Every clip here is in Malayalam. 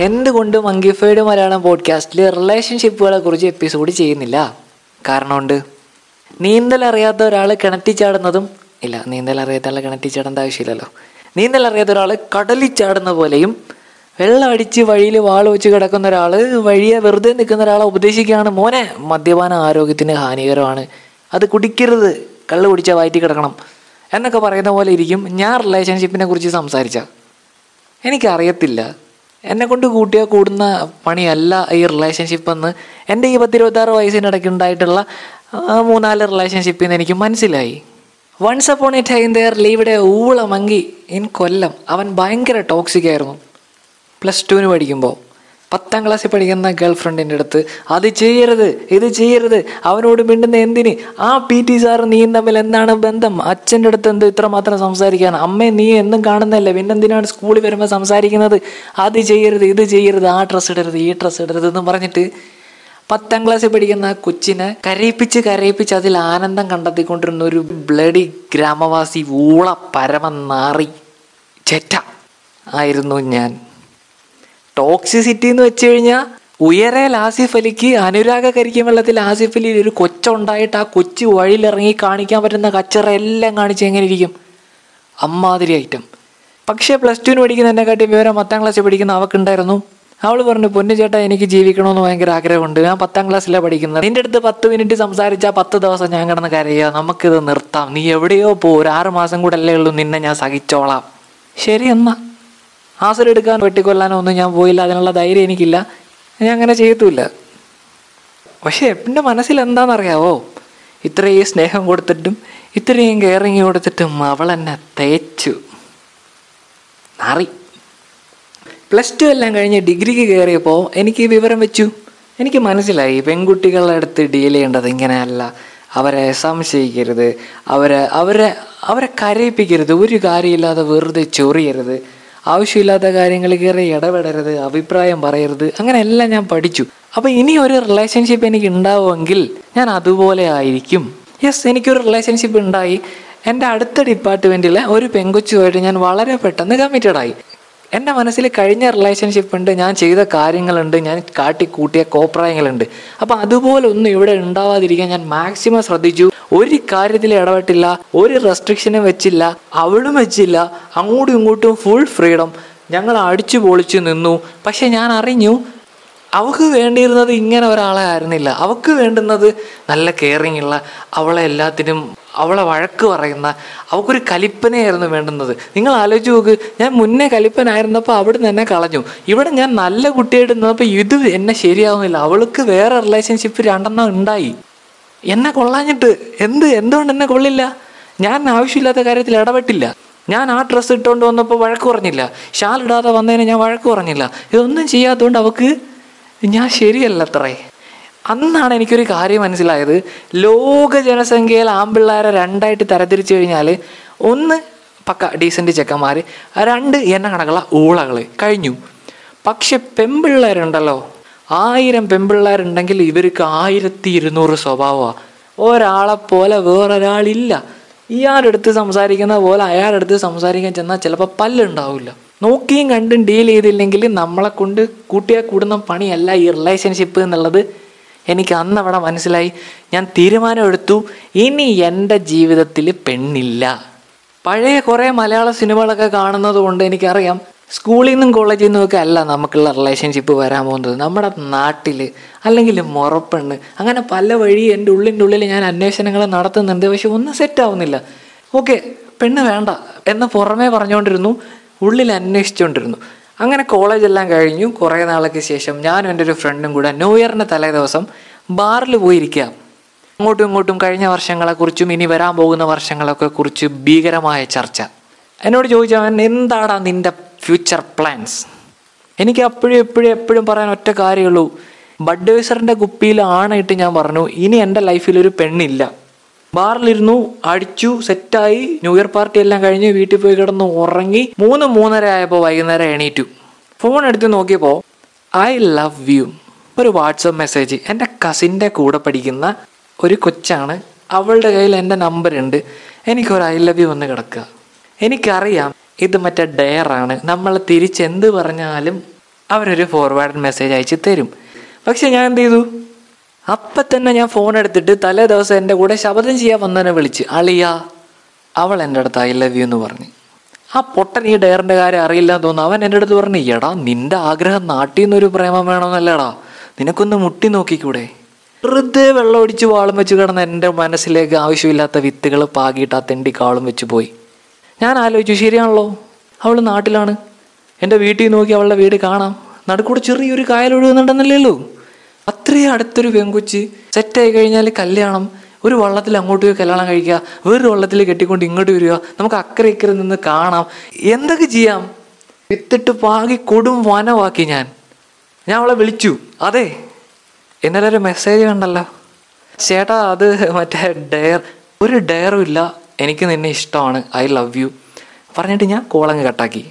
എന്തുകൊണ്ട് മങ്കിഫൈഡ് മലയാളം പോഡ്കാസ്റ്റിൽ റിലേഷൻഷിപ്പുകളെ കുറിച്ച് എപ്പിസോഡ് ചെയ്യുന്നില്ല? കാരണമുണ്ട്. നീന്തൽ അറിയാത്ത ഒരാൾ കിണറ്റി ചാടുന്നതും ഇല്ല നീന്തൽ അറിയാത്ത ആൾ കിണറ്റി ചാടേണ്ട ആവശ്യമില്ലല്ലോ. നീന്തൽ അറിയാത്ത ഒരാൾ കടലിൽ ചാടുന്ന പോലെയും വെള്ളം അടിച്ച് വഴിയിൽ വാൾ വെച്ച് കിടക്കുന്ന ഒരാൾ വഴിയെ വെറുതെ നിൽക്കുന്ന ഒരാളെ ഉപദേശിക്കുകയാണ് മോനെ. മദ്യപാന ആരോഗ്യത്തിന് ഹാനികരമാണ്. അത് കുടിക്കരുത്. കള്ള് കുടിച്ചാൽ വയറ്റി കിടക്കണം. എന്നൊക്കെ പറയുന്ന പോലെ ഇരിക്കും. ഞാൻ റിലേഷൻഷിപ്പിനെ കുറിച്ച് സംസാരിച്ച. എനിക്കറിയത്തില്ല. എന്നെ കൊണ്ട് കൂട്ടിയാൽ കൂടുന്ന പണിയല്ല ഈ റിലേഷൻഷിപ്പ് എന്ന്. എന്റെ ഈ പത്തിരുപത്താറ് വയസ്സിനിടയ്ക്ക് ഉണ്ടായിട്ടുള്ള മൂന്നാൽ റിലേഷൻഷിപ്പിൽ നിന്ന് എനിക്ക് മനസ്സിലായി. Once upon a time there lived a ഊള monkey in Kollam അവൻ ഭയങ്കര ടോക്സിക് ആയിരുന്നു. പ്ലസ് ടുവിന് പഠിക്കുമ്പോൾ പത്താം ക്ലാസ്സിൽ പഠിക്കുന്ന ഗേൾ ഫ്രണ്ടിന്റെ അടുത്ത് അത് ചെയ്യരുത് ഇത് ചെയ്യരുത് അവനോട് മിണ്ടുന്ന എന്തിന്? ആ പി ടി സാറ് നീയും തമ്മിൽ എന്താണ് ബന്ധം? അച്ഛന്റെ അടുത്ത് എന്ത് ഇത്ര മാത്രം സംസാരിക്കാൻ അമ്മേ നീ എന്നും കാണുന്നല്ലേ പിന്നെന്തിനാണ് സ്കൂളിൽ വരുമ്പോൾ സംസാരിക്കുന്നത്? അത് ചെയ്യരുത് ഇത് ചെയ്യരുത് ആ ഡ്രസ്സ് ഇടരുത് ഈ ഡ്രസ്സ് ഇടരുത് എന്ന് പറഞ്ഞിട്ട് പത്താം ക്ലാസ്സിൽ പഠിക്കുന്ന കൊച്ചിനെ കരയിപ്പിച്ച് കരയിപ്പിച്ച് അതിൽ ആനന്ദം കണ്ടെത്തിക്കൊണ്ടിരുന്ന ഒരു ബ്ലഡി ഗ്രാമവാസി ഊള പരമ നാറി ചെറ്റ ആയിരുന്നു ഞാൻ. ടോക്സിസിറ്റി എന്ന് വെച്ച് കഴിഞ്ഞാൽ ഉയരെ ആസിഫ് അലിക്ക് അനുരാഗ കരിക്കും വെള്ളത്തിൽ ആസിഫ് അലി ഒരു കൊച്ചുണ്ടായിട്ട് ആ കൊച്ചു വഴിയിലിറങ്ങി കാണിക്കാൻ പറ്റുന്ന കച്ചറ എല്ലാം കാണിച്ച് എങ്ങനെ ഇരിക്കും? അമ്മാതിരി ഐറ്റം പക്ഷേ പ്ലസ് ടുവിന് പഠിക്കുന്ന എന്നെക്കാട്ടി വിവരം പത്താം ക്ലാസ്സിൽ പഠിക്കുന്ന അവക്കുണ്ടായിരുന്നു. അവൾ പറഞ്ഞു പൊന്നു ചേട്ടാ എനിക്ക് ജീവിക്കണമെന്ന് ഭയങ്കര ആഗ്രഹമുണ്ട്. ഞാൻ പത്താം ക്ലാസ്സിലാണ് പഠിക്കുന്നത്. നിന്റെ അടുത്ത് പത്ത് മിനിറ്റ് സംസാരിച്ചാൽ പത്ത് ദിവസം ഞാൻ കിടന്ന് കരയുക നമുക്കിത് നിർത്താം. നീ എവിടെയോ പോ. ഒരു ആറ് മാസം കൂടെ അല്ലേ ഉള്ളൂ. നിന്നെ ഞാൻ സഹിച്ചോളാം. ശരി എന്നാ. ആസർ എടുക്കാൻ വെട്ടിക്കൊല്ലാനോ ഒന്നും ഞാൻ പോയില്ല അതിനുള്ള ധൈര്യം എനിക്കില്ല. ഞാൻ അങ്ങനെ ചെയ്യത്തുമില്ല. പക്ഷേ എന്റെ മനസ്സിൽ എന്താണെന്നറിയാവോ? ഇത്രയും സ്നേഹം കൊടുത്തിട്ടും ഇത്രയും കെയറിങ് കൊടുത്തിട്ടും അവൾ എന്നെ തേച്ചു. നാറി. പ്ലസ് ടു എല്ലാം കഴിഞ്ഞ് ഡിഗ്രിക്ക് കയറിയപ്പോൾ എനിക്ക് വിവരം വെച്ചു. എനിക്ക് മനസ്സിലായി പെൺകുട്ടികളുടെ അടുത്ത് ഡീൽ ചെയ്യേണ്ടത് ഇങ്ങനെയല്ല. അവരെ സംശയിക്കരുത്. അവരെ അവരെ അവരെ കരയിപ്പിക്കരുത്. ഒരു കാര്യമില്ലാതെ വെറുതെ ചൊറിയരുത്. ആവശ്യമില്ലാത്ത കാര്യങ്ങളിൽ കയറി ഇടപെടരുത് അഭിപ്രായം പറയരുത് അങ്ങനെ എല്ലാം ഞാൻ പഠിച്ചു. അപ്പോൾ ഇനി ഒരു റിലേഷൻഷിപ്പ് എനിക്ക് ഉണ്ടാവുമെങ്കിൽ ഞാൻ അതുപോലെ ആയിരിക്കും. യെസ് എനിക്കൊരു റിലേഷൻഷിപ്പ് ഉണ്ടായി. എന്റെ അടുത്ത ഡിപ്പാർട്ട്മെന്റിലെ ഒരു പെങ്കൊച്ചുമായിട്ട് ഞാൻ വളരെ പെട്ടെന്ന് കമ്മിറ്റഡ് ആയി. എന്റെ മനസ്സിൽ കഴിഞ്ഞ റിലേഷൻഷിപ്പ് ഉണ്ട് ഞാൻ ചെയ്ത കാര്യങ്ങളുണ്ട് ഞാൻ കാട്ടിക്കൂട്ടിയ കോപ്രായങ്ങളുണ്ട്. അപ്പോൾ അതുപോലെ ഒന്നും ഇവിടെ ഉണ്ടാവാതിരിക്കാൻ ഞാൻ മാക്സിമം ശ്രദ്ധിച്ചു. ഒരു കാര്യത്തിൽ ഇടപെട്ടില്ല ഒരു റെസ്ട്രിക്ഷനും വെച്ചില്ല അവളും വെച്ചില്ല. അങ്ങോട്ടും ഇങ്ങോട്ടും ഫുൾ ഫ്രീഡം ഞങ്ങൾ അടിച്ചു പൊളിച്ചു നിന്നു. പക്ഷെ ഞാൻ അറിഞ്ഞു അവൾക്ക് വേണ്ടിയിരുന്നത് ഇങ്ങനെ ഒരാളെ ആയിരുന്നില്ല. അവൾക്ക് വേണ്ടുന്നത് നല്ല കെയറിങ് ഉള്ള അവളെ എല്ലാത്തിനും അവളെ വഴക്ക് പറയുന്ന അവൾക്കൊരു കലിപ്പനയായിരുന്നു വേണ്ടുന്നത്. നിങ്ങൾ ആലോചിച്ച് നോക്ക് ഞാൻ മുന്നേ കലിപ്പനായിരുന്നപ്പോൾ അവിടെ എന്നെ കളഞ്ഞു. ഇവിടെ ഞാൻ നല്ല കുട്ടിയായിട്ട് നിന്നപ്പോൾ ഇത് എന്നെ ശരിയാവുന്നില്ല. അവൾക്ക് വേറെ റിലേഷൻഷിപ്പ് രണ്ടെണ്ണം ഉണ്ടായി. എന്നെ കൊള്ളാഞ്ഞിട്ട്. എന്ത് എന്തുകൊണ്ട് എന്നെ കൊള്ളില്ല? ഞാൻ ആവശ്യമില്ലാത്ത കാര്യത്തിൽ ഇടപെട്ടില്ല. ഞാൻ ആ ഡ്രസ്സ് ഇട്ടുകൊണ്ട് വന്നപ്പോൾ വഴക്ക് പറഞ്ഞില്ല. ഷാൾ ഇടാതെ വന്നതിന് ഞാൻ വഴക്ക് പറഞ്ഞില്ല. ഇതൊന്നും ചെയ്യാത്തതുകൊണ്ട് അവൾക്ക് ഞാൻ ശരിയല്ലത്രേ. അന്നാണ് എനിക്കൊരു കാര്യം മനസ്സിലായത്. ലോക ജനസംഖ്യയിൽ ആമ്പിള്ളേരെ രണ്ടായിട്ട് തരംതിരിച്ചു കഴിഞ്ഞാൽ ഒന്ന് പക്ക ഡീസന്റ് ചെക്കന്മാർ രണ്ട് എന്നെ കണക്കുള്ള ഊളകൾ കഴിഞ്ഞു. പക്ഷെ പെമ്പിള്ളേരുണ്ടല്ലോ. ആയിരം പെമ്പിള്ളേരുണ്ടെങ്കിൽ ഇവർക്ക് ആയിരത്തി ഇരുന്നൂറ് സ്വഭാവമാണ് ഒരാളെ പോലെ വേറൊരാളില്ല. ഇയാളുടെ അടുത്ത് സംസാരിക്കുന്ന പോലെ അയാളുടെ അടുത്ത് സംസാരിക്കാൻ ചെന്നാൽ ചിലപ്പോൾ പല്ലുണ്ടാവില്ല. നോക്കിയും കണ്ടും ഡീൽ ചെയ്തില്ലെങ്കിൽ നമ്മളെ കൊണ്ട് കൂട്ടിയാൽ കൂടുന്ന പണിയല്ല ഈ റിലേഷൻഷിപ്പ് എന്നുള്ളത്. എനിക്ക് അന്ന് അവിടെ മനസ്സിലായി. ഞാൻ തീരുമാനമെടുത്തു. ഇനി എന്റെ ജീവിതത്തിൽ പെണ്ണില്ല. പഴയ കുറേ മലയാള സിനിമകളൊക്കെ കാണുന്നത് കൊണ്ട് എനിക്കറിയാം സ്കൂളിൽ നിന്നും കോളേജിൽ നിന്നും ഒക്കെ അല്ല നമുക്കുള്ള റിലേഷൻഷിപ്പ് വരാൻ പോകുന്നത്. നമ്മുടെ നാട്ടിൽ അല്ലെങ്കിൽ മുറപ്പെണ്ണ്. അങ്ങനെ പല വഴി എന്റെ ഉള്ളിന്റെ ഉള്ളിൽ ഞാൻ അന്വേഷണങ്ങൾ നടത്തുന്നുണ്ട്. പക്ഷെ ഒന്നും സെറ്റ് ആവുന്നില്ല. ഓക്കെ പെണ്ണ് വേണ്ട എന്ന് പുറമേ പറഞ്ഞുകൊണ്ടിരുന്നു. ഉള്ളിൽ അന്വേഷിച്ചുകൊണ്ടിരുന്നു. അങ്ങനെ കോളേജെല്ലാം കഴിഞ്ഞു. കുറേ നാളൊക്കെ ശേഷം ഞാനും എന്റെ ഒരു ഫ്രണ്ടും കൂടെ ന്യൂ ഇയറിന്റെ തലേ ദിവസം ബാറിൽ പോയിരിക്കുക അങ്ങോട്ടും ഇങ്ങോട്ടും കഴിഞ്ഞ വർഷങ്ങളെക്കുറിച്ചും ഇനി വരാൻ പോകുന്ന വർഷങ്ങളൊക്കെ കുറിച്ച് ഭീകരമായ ചർച്ച. എന്നോട് ചോദിച്ചവൻ എന്താടാ നിന്റെ ഫ്യൂച്ചർ പ്ലാൻസ് എനിക്ക് അപ്പോഴും എപ്പോഴും എപ്പോഴും പറയാൻ ഒറ്റ കാര്യമുള്ളൂ. ബഡ്വേസറിന്റെ കുപ്പിയിൽ ആണയിട്ട് ഞാൻ പറഞ്ഞു ഇനി എന്റെ ലൈഫിൽ ഒരു പെണ്ണില്ല. ബാറിലിരുന്നു അടിച്ചു സെറ്റായി ന്യൂ ഇയർ പാർട്ടി എല്ലാം കഴിഞ്ഞ് വീട്ടിൽ പോയി കിടന്ന് ഉറങ്ങി മൂന്ന് മൂന്നര ആയപ്പോൾ വൈകുന്നേരം എണീറ്റു. ഫോൺ എടുത്ത് നോക്കിയപ്പോൾ ഐ ലവ് യു. ഒരു വാട്സപ്പ് മെസ്സേജ്. എന്റെ കസിന്റെ കൂടെ പഠിക്കുന്ന ഒരു കൊച്ചാണ്. അവളുടെ കയ്യിൽ എന്റെ നമ്പർ ഉണ്ട് എനിക്കൊരു ഐ ലവ് യു വന്ന് കിടക്കുക. എനിക്കറിയാം ഇത് മറ്റേ ഡെയറാണ് നമ്മൾ തിരിച്ചെന്ത് പറഞ്ഞാലും അവരൊരു ഫോർവേഡ് മെസ്സേജ് അയച്ച് തരും. പക്ഷെ ഞാൻ എന്ത് ചെയ്തു? അപ്പം തന്നെ ഞാൻ ഫോൺ എടുത്തിട്ട് തലേ ദിവസം എന്റെ കൂടെ ശബ്ദം ചെയ്യാൻ വന്നതിനെ വിളിച്ച്. അളിയ അവൾ എന്റെ അടുത്ത് ഐ ലവ് യു എന്ന് പറഞ്ഞു. ആ പൊട്ടൻ ഈ ഡയറിന്റെ കാര്യം അറിയില്ല എന്ന് തോന്നുന്നു. അവൻ എന്റെ അടുത്ത് പറഞ്ഞു എടാ നിന്റെ ആഗ്രഹം നാട്ടിൽ നിന്നൊരു പ്രേമം വേണമെന്നല്ലടാ. നിനക്കൊന്ന് മുട്ടി നോക്കിക്കൂടെ? വെറുതെ വെള്ളം ഒടിച്ച് വാളും വെച്ച് കിടന്ന എന്റെ മനസ്സിലേക്ക് ആവശ്യമില്ലാത്ത വിത്തുകൾ പാകിയിട്ട് ആ തെണ്ടി കാളും വെച്ച് പോയി. ഞാൻ ആലോചിച്ചു ശരിയാണല്ലോ. അവൾ നാട്ടിലാണ്. എന്റെ വീട്ടിൽ നോക്കി അവളുടെ വീട് കാണാം. നടുക്കൂടെ ചെറിയൊരു കായൽ ഒഴുകുന്നുണ്ടെന്നല്ലേ ഉള്ളൂ. അത്രയും അടുത്തൊരു പെങ്കുച്ച് സെറ്റായി കഴിഞ്ഞാൽ കല്യാണം. ഒരു വള്ളത്തിൽ അങ്ങോട്ട് പോയി കല്യാണം കഴിക്കുക. വേറൊരു വള്ളത്തിൽ കെട്ടിക്കൊണ്ട് ഇങ്ങോട്ട് വരിക. നമുക്ക് അക്കരെ ഇക്കരെ നിന്ന് കാണാം. എന്തൊക്കെ ചെയ്യാം? വിത്തിട്ട് പാകി കൊടും വനമാക്കി ഞാൻ. ഞാൻ അവളെ വിളിച്ചു. അതെ എന്നാലൊരു മെസ്സേജ് കണ്ടല്ലോ. ചേട്ടാ അത് മറ്റേ ഡയർ. ഒരു ഡയറും ഇല്ല. എനിക്ക് നിന്നെ ഇഷ്ടമാണ്. ഐ ലവ് യു പറഞ്ഞിട്ട് ഞാൻ കോളങ്ങ് കട്ടാക്കി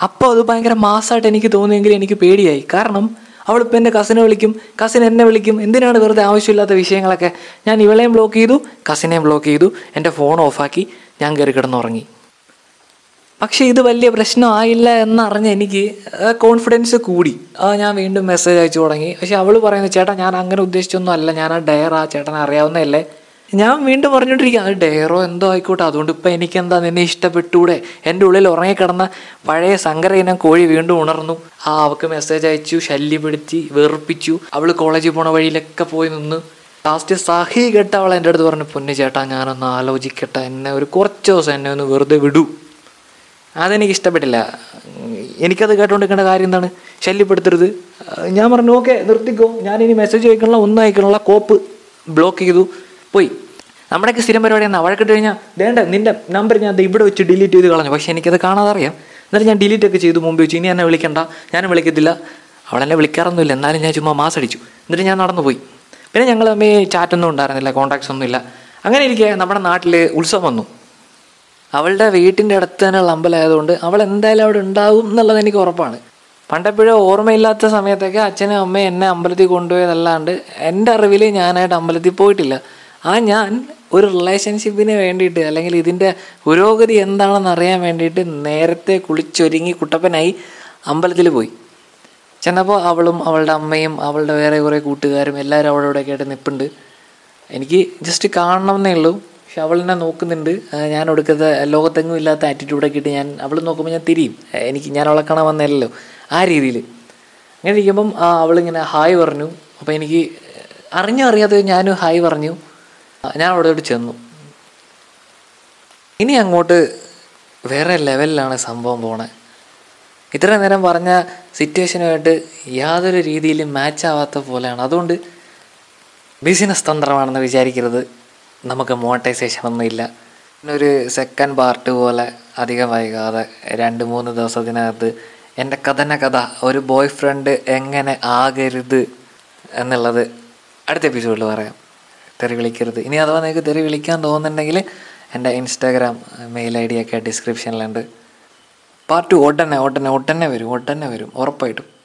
അപ്പോൾ അത് ഭയങ്കര മാസമായിട്ട് എനിക്ക് തോന്നിയെങ്കിൽ എനിക്ക് പേടിയായി. കാരണം അവളിപ്പോൾ എന്റെ കസിനെ വിളിക്കും കസിൻ എന്നെ വിളിക്കും. എന്തിനാണ് വെറുതെ ആവശ്യമില്ലാത്ത വിഷയങ്ങളൊക്കെ? ഞാൻ ഇവളെയും ബ്ലോക്ക് ചെയ്തു കസിനെയും ബ്ലോക്ക് ചെയ്തു. എന്റെ ഫോൺ ഓഫാക്കി ഞാൻ കയറി കിടന്നുറങ്ങി. പക്ഷേ ഇത് വലിയ പ്രശ്നമായില്ല എന്നറിഞ്ഞ് എനിക്ക് കോൺഫിഡൻസ് കൂടി. ഞാൻ വീണ്ടും മെസ്സേജ് അയച്ചു തുടങ്ങി. പക്ഷെ അവൾ പറയുന്നത് ചേട്ടാ ഞാൻ അങ്ങനെ ഉദ്ദേശിച്ചൊന്നും അല്ല. ഞാൻ ആ ഡയർ ആ ചേട്ടനെ അറിയാവുന്നതല്ലേ? ഞാൻ വീണ്ടും പറഞ്ഞുകൊണ്ടിരിക്കുക അത് ഡെയറോ എന്തോ ആയിക്കോട്ടെ അതുകൊണ്ട് ഇപ്പം എനിക്കെന്താ നിന്നെ ഇഷ്ടപ്പെട്ടൂടെ എന്റെ ഉള്ളിൽ ഉറങ്ങിക്കിടന്ന പഴയ സങ്കര ഇനം കോഴി വീണ്ടും ഉണർന്നു. ആ അവൾക്ക് മെസ്സേജ് അയച്ചു ശല്യപ്പെടുത്തി വെറുപ്പിച്ചു. അവൾ കോളേജിൽ പോണ വഴിയിലൊക്കെ പോയി നിന്ന്. ലാസ്റ്റ് സഹി കേട്ട അവൾ എന്റെ അടുത്ത് പറഞ്ഞു പൊന്നു ചേട്ടാ ഞാനൊന്ന് ആലോചിക്കട്ടെ എന്നെ ഒരു കുറച്ച് ദിവസം എന്നെ ഒന്ന് വെറുതെ വിടൂ. അതെനിക്ക് ഇഷ്ടപ്പെട്ടില്ല. എനിക്കത് കേട്ടോണ്ടിരിക്കേണ്ട കാര്യം എന്താണ്? ശല്യപ്പെടുത്തരുത്. ഞാൻ പറഞ്ഞു ഓക്കെ നിർത്തിക്കോ. ഞാനിനി മെസ്സേജ് അയക്കണില്ല ഒന്നും അയക്കണില്ല കോപ്പ് ബ്ലോക്ക് ചെയ്തു. പോയി. നമ്മുടെയൊക്കെ സ്ഥിരം പരിപാടി എന്നാ? വഴക്കിട്ട് കഴിഞ്ഞാൽ വേണ്ട നിന്റെ നമ്പർ ഞാൻ ഇവിടെ വെച്ച് ഡിലീറ്റ് ചെയ്ത് കളഞ്ഞു. പക്ഷേ എനിക്കത് കാണാതെ അറിയാം എന്നിട്ട് ഞാൻ ഡിലീറ്റ് ഒക്കെ ചെയ്തു മുമ്പ് വെച്ച്. ഇനി എന്നെ വിളിക്കണ്ട. ഞാനും വിളിക്കത്തില്ല. അവളെന്നെ വിളിക്കാറൊന്നുമില്ല. എന്നാലും ഞാൻ ചുമ്മാ മാസ് അടിച്ചു. എന്നിട്ട് ഞാൻ നടന്നു പോയി പിന്നെ ഞങ്ങൾ തമ്മിൽ ചാറ്റൊന്നും ഉണ്ടായിരുന്നില്ല കോൺടാക്ട്സ് ഒന്നുമില്ല അങ്ങനെ ഇരിക്കെ നമ്മുടെ നാട്ടിൽ ഉത്സവം വന്നു. അവളുടെ വീട്ടിന്റെ അടുത്ത് തന്നെയുള്ള അമ്പലമായതുകൊണ്ട് അവൾ എന്തായാലും അവിടെ ഉണ്ടാവും എന്നുള്ളത് എനിക്ക് ഉറപ്പാണ്. പണ്ടെപ്പോഴും ഓർമ്മയില്ലാത്ത സമയത്തൊക്കെ അച്ഛനും അമ്മയും എന്നെ അമ്പലത്തിൽ കൊണ്ടുപോയതല്ലാണ്ട് എന്റെ അറിവിൽ ഞാനായിട്ട് അമ്പലത്തിൽ പോയിട്ടില്ല. ആ ഞാൻ ഒരു റിലേഷൻഷിപ്പിന് വേണ്ടിയിട്ട് അല്ലെങ്കിൽ ഇതിന്റെ പുരോഗതി എന്താണെന്ന് അറിയാൻ വേണ്ടിയിട്ട് നേരത്തെ കുളിച്ചൊരുങ്ങി കുട്ടപ്പനായി അമ്പലത്തിൽ പോയി. ചെന്നപ്പോൾ അവളും അവളുടെ അമ്മയും അവളുടെ വേറെ കുറേ കൂട്ടുകാരും എല്ലാവരും അവളോടെ ആയിട്ട് നിൽപ്പുണ്ട് എനിക്ക് ജസ്റ്റ് കാണണം എന്നേ ഉള്ളൂ. പക്ഷെ അവൾ എന്നെ നോക്കുന്നുണ്ട്. ഞാൻ കൊടുക്കുന്ന ലോകത്തെങ്ങും ഇല്ലാത്ത ആറ്റിറ്റ്യൂഡൊക്കെ ഇട്ട് ഞാൻ അവൾ നോക്കുമ്പോൾ ഞാൻ തിരിയും. എനിക്ക് ഞാൻ അവളെ കാണാൻ വന്നല്ലോ ആ രീതിയിൽ അങ്ങനെ ഇരിക്കുമ്പം അവളിങ്ങനെ ഹായ് പറഞ്ഞു. അപ്പോൾ എനിക്ക് അറിഞ്ഞോ അറിയാതെ ഞാനും ഹായ് പറഞ്ഞു. ഞാൻ അവിടോട്ട് ചെന്നു. ഇനി അങ്ങോട്ട് വേറെ ലെവലിലാണ് സംഭവം പോണേ. ഇത്ര നേരം പറഞ്ഞ സിറ്റുവേഷനുമായിട്ട് യാതൊരു രീതിയിലും മാച്ച് ആവാത്ത പോലെയാണ്. അതുകൊണ്ട് ബിസിനസ് തന്ത്രമാണെന്ന് വിചാരിക്കരുത്. നമുക്ക് മോണിറ്റൈസേഷൻ ഒന്നുമില്ല ഒരു സെക്കൻഡ് പാർട്ട് പോലെ അധികം വൈകാതെ രണ്ട് മൂന്ന് ദിവസത്തിനകത്ത് എന്റെ കഥന കഥ ഒരു ബോയ് ഫ്രണ്ട് എങ്ങനെ ആകരുത് എന്നുള്ളത് അടുത്ത എപ്പിസോഡിൽ പറയാം. തെറി വിളിക്കരുത് ഇനി അഥവാ നിങ്ങൾക്ക് തെറി വിളിക്കാൻ തോന്നുന്നുണ്ടെങ്കിൽ എന്റെ ഇൻസ്റ്റാഗ്രാം മെയിൽ ഐ ഡി ഒക്കെ ഡിസ്ക്രിപ്ഷനിലുണ്ട്. പാർട്ട് ഉടനെ ഉടനെ ഉടനെ വരും ഉടനെ വരും. ഉറപ്പായിട്ടും.